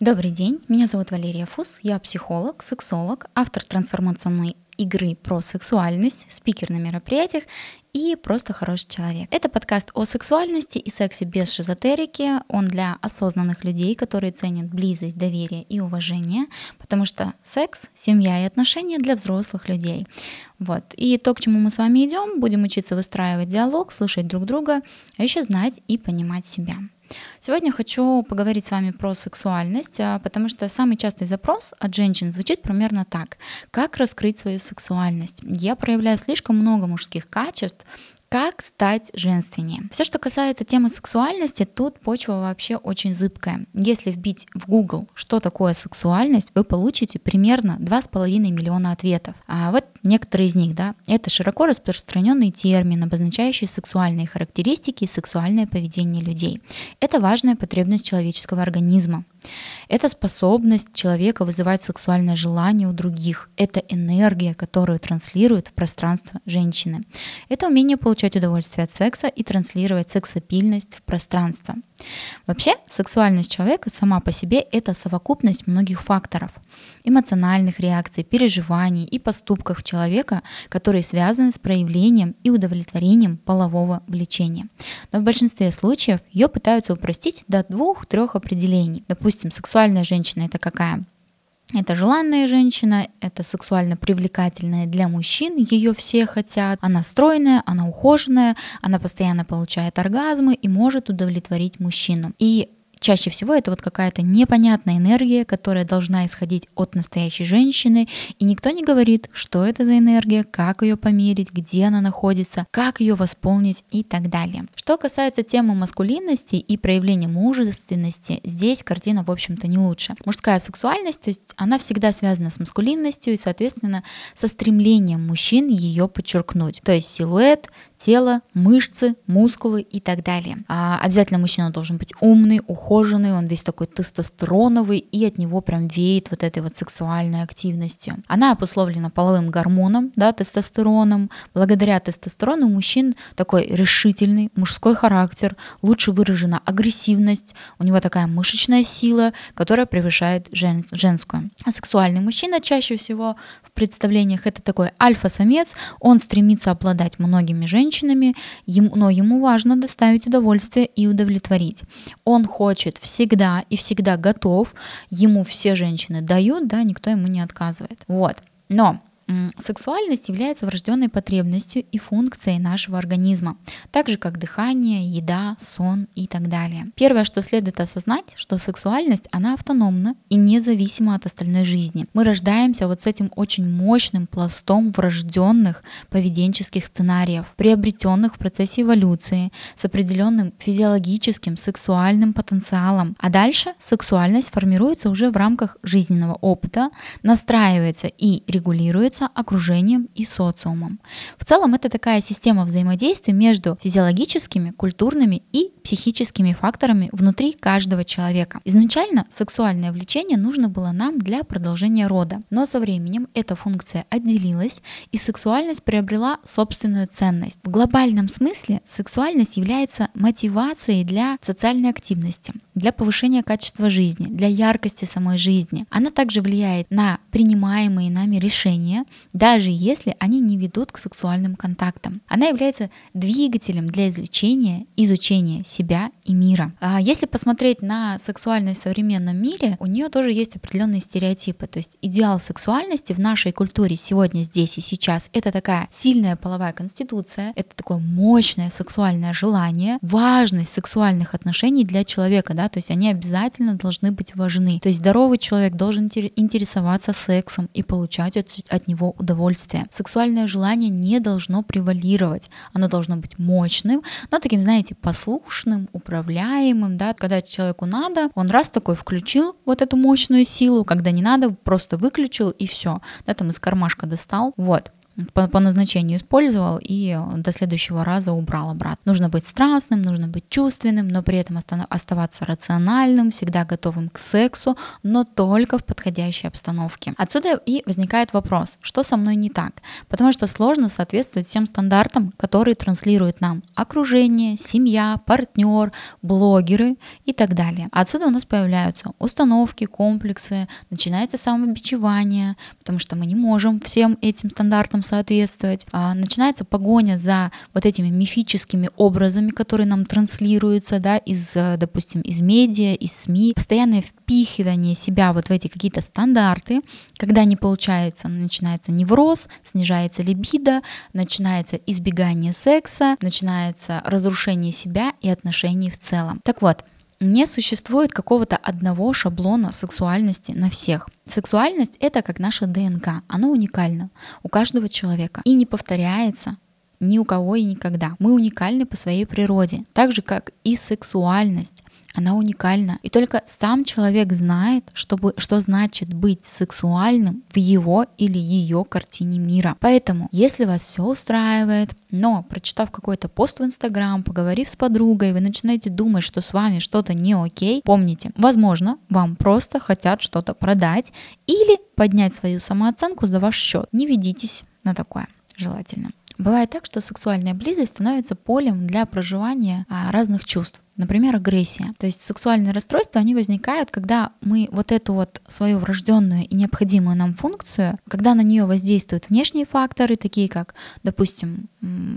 Добрый день, меня зовут Валерия Фус, я психолог, сексолог, автор трансформационной игры про сексуальность, спикер на мероприятиях и просто хороший человек. Это подкаст о сексуальности и сексе без шизотерики. Он для осознанных людей, которые ценят близость, доверие и уважение, потому что секс, семья и отношения для взрослых людей. Вот. И то, к чему мы с вами идем, будем учиться выстраивать диалог, слышать друг друга, а еще знать и понимать себя. Сегодня хочу поговорить с вами про сексуальность, а, потому что самый частый запрос от женщин звучит примерно так. Как раскрыть свою сексуальность? Я проявляю слишком много мужских качеств, как стать женственнее? Все, что касается темы сексуальности, тут почва вообще очень зыбкая. Если вбить в Google, что такое сексуальность, вы получите примерно 2,5 миллиона ответов. А вот некоторые из них, да, это широко распространенный термин, обозначающий сексуальные характеристики и сексуальное поведение людей. Это важная потребность человеческого организма. Это способность человека вызывать сексуальное желание у других. Это энергия, которую транслирует в пространство женщины. Это умение получать удовольствие от секса и транслировать сексапильность в пространство. Вообще, сексуальность человека сама по себе — это совокупность многих факторов. Эмоциональных реакций, переживаний и поступков человека, которые связаны с проявлением и удовлетворением полового влечения. Но в большинстве случаев ее пытаются упростить до двух-трех определений. Допустим, сексуальная женщина — это какая? Это желанная женщина, это сексуально привлекательная для мужчин, ее все хотят. Она стройная, она ухоженная, она постоянно получает оргазмы и может удовлетворить мужчину. И Чаще всего это вот какая-то непонятная энергия, которая должна исходить от настоящей женщины, и никто не говорит, что это за энергия, как ее померить, где она находится, как ее восполнить и так далее. Что касается темы маскулинности и проявления мужественности, здесь картина, в общем-то, не лучше. Мужская сексуальность, то есть она всегда связана с маскулинностью и, соответственно, со стремлением мужчин ее подчеркнуть. То есть силуэт, тело, мышцы, мускулы и так далее. А обязательно мужчина должен быть умный, ухоженный, он весь такой тестостероновый, и от него прям веет вот этой вот сексуальной активностью. Она обусловлена половым гормоном, да, тестостероном. Благодаря тестостерону у мужчин такой решительный мужской характер, лучше выражена агрессивность, у него такая мышечная сила, которая превышает жен, женскую. А сексуальный мужчина чаще всего в представлениях это такой альфа-самец, он стремится обладать многими женщинами, женщинами, но ему важно доставить удовольствие и удовлетворить. Он хочет всегда и всегда готов, ему все женщины дают, да, никто ему не отказывает. Вот. Но Сексуальность является врожденной потребностью и функцией нашего организма, так же как дыхание, еда, сон и так далее. Первое, что следует осознать, что сексуальность, она автономна и независима от остальной жизни. Мы рождаемся вот с этим очень мощным пластом врожденных поведенческих сценариев, приобретенных в процессе эволюции, с определенным физиологическим сексуальным потенциалом. А дальше сексуальность формируется уже в рамках жизненного опыта, настраивается и регулируется являются окружением и социумом. В целом это такая система взаимодействия между физиологическими, культурными и психическими факторами внутри каждого человека. Изначально сексуальное влечение нужно было нам для продолжения рода, но со временем эта функция отделилась и сексуальность приобрела собственную ценность. В глобальном смысле сексуальность является мотивацией для социальной активности, для повышения качества жизни, для яркости самой жизни. Она также влияет на принимаемые нами решения, даже если они не ведут к сексуальным контактам. Она является двигателем для излечения, изучения себя и мира. А если посмотреть на сексуальность в современном мире, у нее тоже есть определенные стереотипы. То есть идеал сексуальности в нашей культуре сегодня, здесь и сейчас это такая сильная половая конституция, это такое мощное сексуальное желание, важность сексуальных отношений для человека, да, то есть они обязательно должны быть важны. То есть здоровый человек должен интересоваться сексом и получать от, от него удовольствие. Сексуальное желание не должно превалировать, оно должно быть мощным, но таким, знаете, послушным, управляемым, да, когда человеку надо, он раз такой включил вот эту мощную силу, когда не надо, просто выключил и все, да, там из кармашка достал, вот. По, по назначению использовал и до следующего раза убрал обратно. Нужно быть страстным, нужно быть чувственным, но при этом оставаться рациональным, всегда готовым к сексу, но только в подходящей обстановке. Отсюда и возникает вопрос, что со мной не так? Потому что сложно соответствовать всем стандартам, которые транслируют нам окружение, семья, партнер, блогеры и так далее. Отсюда у нас появляются установки, комплексы, начинается самобичевание, потому что мы не можем всем этим стандартам соответствовать. А начинается погоня за вот этими мифическими образами, которые нам транслируются, да, из, допустим, из медиа, из СМИ, постоянное впихивание себя вот в эти какие-то стандарты, когда не получается, начинается невроз, снижается либидо, начинается избегание секса, начинается разрушение себя и отношений в целом. Так вот, не существует какого-то одного шаблона сексуальности на всех. Сексуальность — это как наша ДНК, она уникальна у каждого человека и не повторяется ни у кого и никогда. Мы уникальны по своей природе, так же как и сексуальность она уникальна. И только сам человек знает, чтобы, что значит быть сексуальным в его или ее картине мира. Поэтому, если вас все устраивает, но прочитав какой-то пост в Инстаграм, поговорив с подругой, вы начинаете думать, что с вами что-то не окей, помните, возможно, вам просто хотят что-то продать или поднять свою самооценку за ваш счет. Не ведитесь на такое желательно. Бывает так, что сексуальная близость становится полем для проживания а, разных чувств. Например, агрессия. То есть сексуальные расстройства, они возникают, когда мы вот эту вот свою врожденную и необходимую нам функцию, когда на нее воздействуют внешние факторы, такие как, допустим,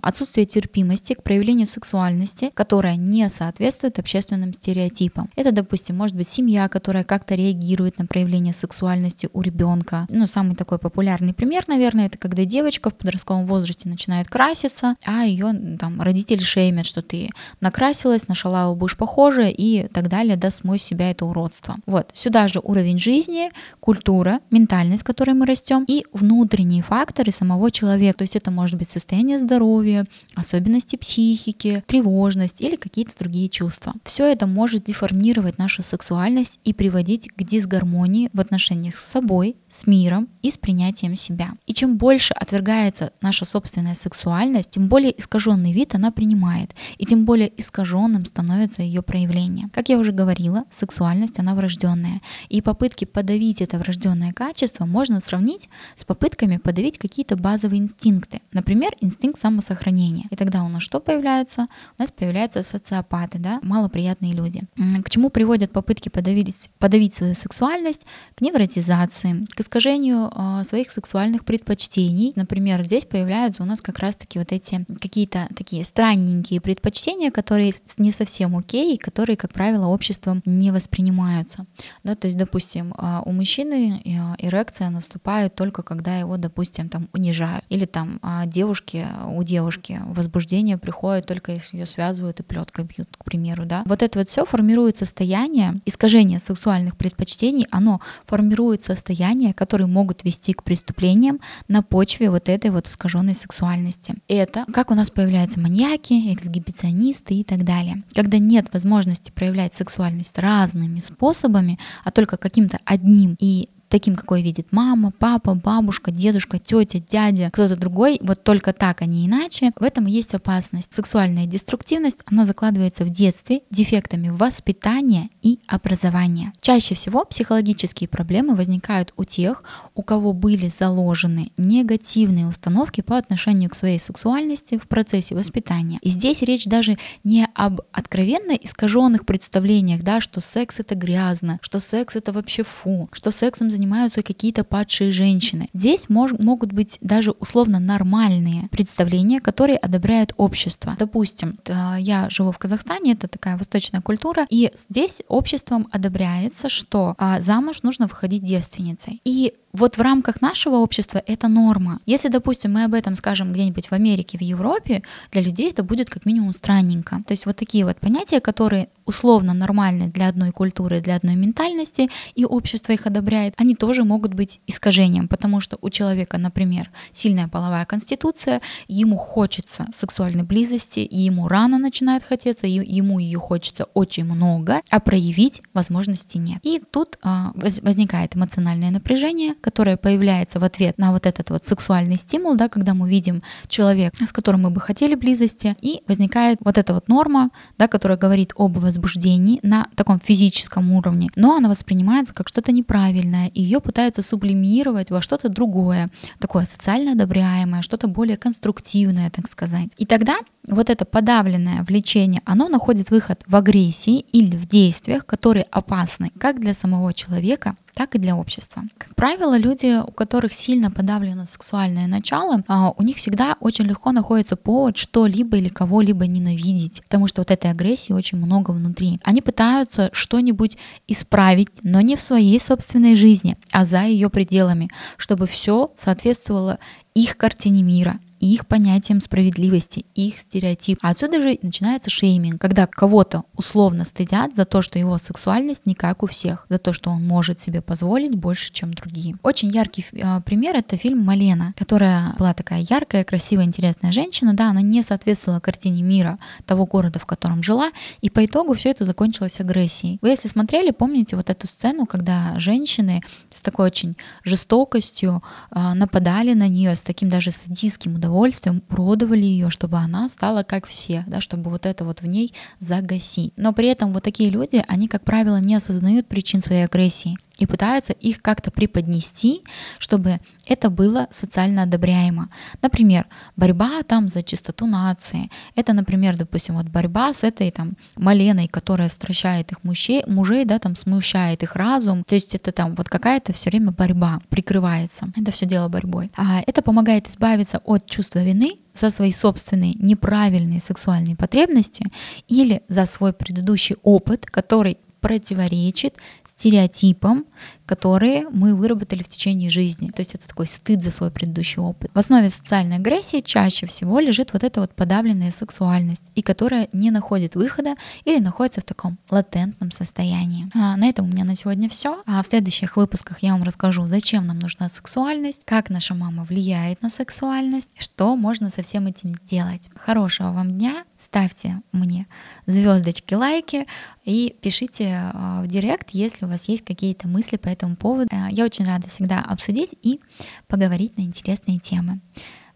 отсутствие терпимости к проявлению сексуальности, которая не соответствует общественным стереотипам. Это, допустим, может быть семья, которая как-то реагирует на проявление сексуальности у ребенка. Ну, самый такой популярный пример, наверное, это когда девочка в подростковом возрасте начинает краситься, а ее там родители шеймят, что ты накрасилась, нашла стала будешь похожа и так далее, да, смой себя это уродство. Вот, сюда же уровень жизни, культура, ментальность, с которой мы растем, и внутренние факторы самого человека. То есть это может быть состояние здоровья, особенности психики, тревожность или какие-то другие чувства. Все это может деформировать нашу сексуальность и приводить к дисгармонии в отношениях с собой, с миром и с принятием себя. И чем больше отвергается наша собственная сексуальность, тем более искаженный вид она принимает, и тем более искаженным становится становится ее проявление. Как я уже говорила, сексуальность, она врожденная. И попытки подавить это врожденное качество можно сравнить с попытками подавить какие-то базовые инстинкты. Например, инстинкт самосохранения. И тогда у нас что появляется? У нас появляются социопаты, да, малоприятные люди. К чему приводят попытки подавить, подавить свою сексуальность? К невротизации, к искажению э, своих сексуальных предпочтений. Например, здесь появляются у нас как раз-таки вот эти какие-то такие странненькие предпочтения, которые не совсем совсем окей, которые, как правило, обществом не воспринимаются. Да, то есть, допустим, а, у мужчины а, эрекция наступает только когда его, допустим, там унижают. Или там а, девушки, у девушки возбуждение приходит только если ее связывают и плеткой бьют, к примеру. Да? Вот это вот все формирует состояние, искажение сексуальных предпочтений, оно формирует состояния, которые могут вести к преступлениям на почве вот этой вот искаженной сексуальности. Это как у нас появляются маньяки, эксгибиционисты и так далее. Когда когда нет возможности проявлять сексуальность разными способами, а только каким-то одним, и таким, какой видит мама, папа, бабушка, дедушка, тетя, дядя, кто-то другой, вот только так, а не иначе, в этом и есть опасность. Сексуальная деструктивность, она закладывается в детстве дефектами воспитания и образования. Чаще всего психологические проблемы возникают у тех, у кого были заложены негативные установки по отношению к своей сексуальности в процессе воспитания. И здесь речь даже не об откровенно искаженных представлениях, да, что секс это грязно, что секс это вообще фу, что сексом занимаются занимаются какие-то падшие женщины. Здесь мож, могут быть даже условно нормальные представления, которые одобряет общество. Допустим, я живу в Казахстане, это такая восточная культура, и здесь обществом одобряется, что а, замуж нужно выходить девственницей. И вот в рамках нашего общества это норма. Если, допустим, мы об этом скажем где-нибудь в Америке, в Европе, для людей это будет как минимум странненько. То есть вот такие вот понятия, которые условно нормальны для одной культуры, для одной ментальности, и общество их одобряет, они тоже могут быть искажением, потому что у человека, например, сильная половая конституция, ему хочется сексуальной близости, и ему рано начинает хотеться, и ему ее хочется очень много, а проявить возможности нет. И тут а, возникает эмоциональное напряжение, которое появляется в ответ на вот этот вот сексуальный стимул, да, когда мы видим человека, с которым мы бы хотели близости, и возникает вот эта вот норма, да, которая говорит об возбуждении на таком физическом уровне, но она воспринимается как что-то неправильное, и ее пытаются сублимировать во что-то другое, такое социально одобряемое, что-то более конструктивное, так сказать. И тогда вот это подавленное влечение, оно находит выход в агрессии или в действиях, которые опасны как для самого человека, так и для общества. Как правило, люди, у которых сильно подавлено сексуальное начало, а, у них всегда очень легко находится повод что-либо или кого-либо ненавидеть, потому что вот этой агрессии очень много внутри. Они пытаются что-нибудь исправить, но не в своей собственной жизни, а за ее пределами, чтобы все соответствовало их картине мира, их понятиям справедливости, их стереотип. А отсюда же начинается шейминг, когда кого-то условно стыдят за то, что его сексуальность не как у всех, за то, что он может себе позволить больше, чем другие. Очень яркий э, пример это фильм Малена, которая была такая яркая, красивая, интересная женщина, да, она не соответствовала картине мира того города, в котором жила, и по итогу все это закончилось агрессией. Вы если смотрели, помните вот эту сцену, когда женщины с такой очень жестокостью э, нападали на нее, с таким даже садистским удовольствием удовольствием уродовали ее, чтобы она стала как все, да, чтобы вот это вот в ней загасить. Но при этом вот такие люди, они, как правило, не осознают причин своей агрессии и пытаются их как-то преподнести, чтобы это было социально одобряемо. Например, борьба там за чистоту нации. Это, например, допустим, вот борьба с этой там Маленой, которая стращает их мужей, мужей, да, там смущает их разум. То есть это там вот какая-то все время борьба прикрывается. Это все дело борьбой. А это помогает избавиться от чувства вины за свои собственные неправильные сексуальные потребности или за свой предыдущий опыт, который противоречит стереотипам, которые мы выработали в течение жизни. То есть это такой стыд за свой предыдущий опыт. В основе социальной агрессии чаще всего лежит вот эта вот подавленная сексуальность, и которая не находит выхода или находится в таком латентном состоянии. А на этом у меня на сегодня все. А в следующих выпусках я вам расскажу, зачем нам нужна сексуальность, как наша мама влияет на сексуальность, что можно со всем этим делать. Хорошего вам дня, ставьте мне звездочки, лайки и пишите а, в директ, если у вас есть какие-то мысли по этому поводу. Э, я очень рада всегда обсудить и поговорить на интересные темы.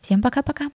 Всем пока-пока!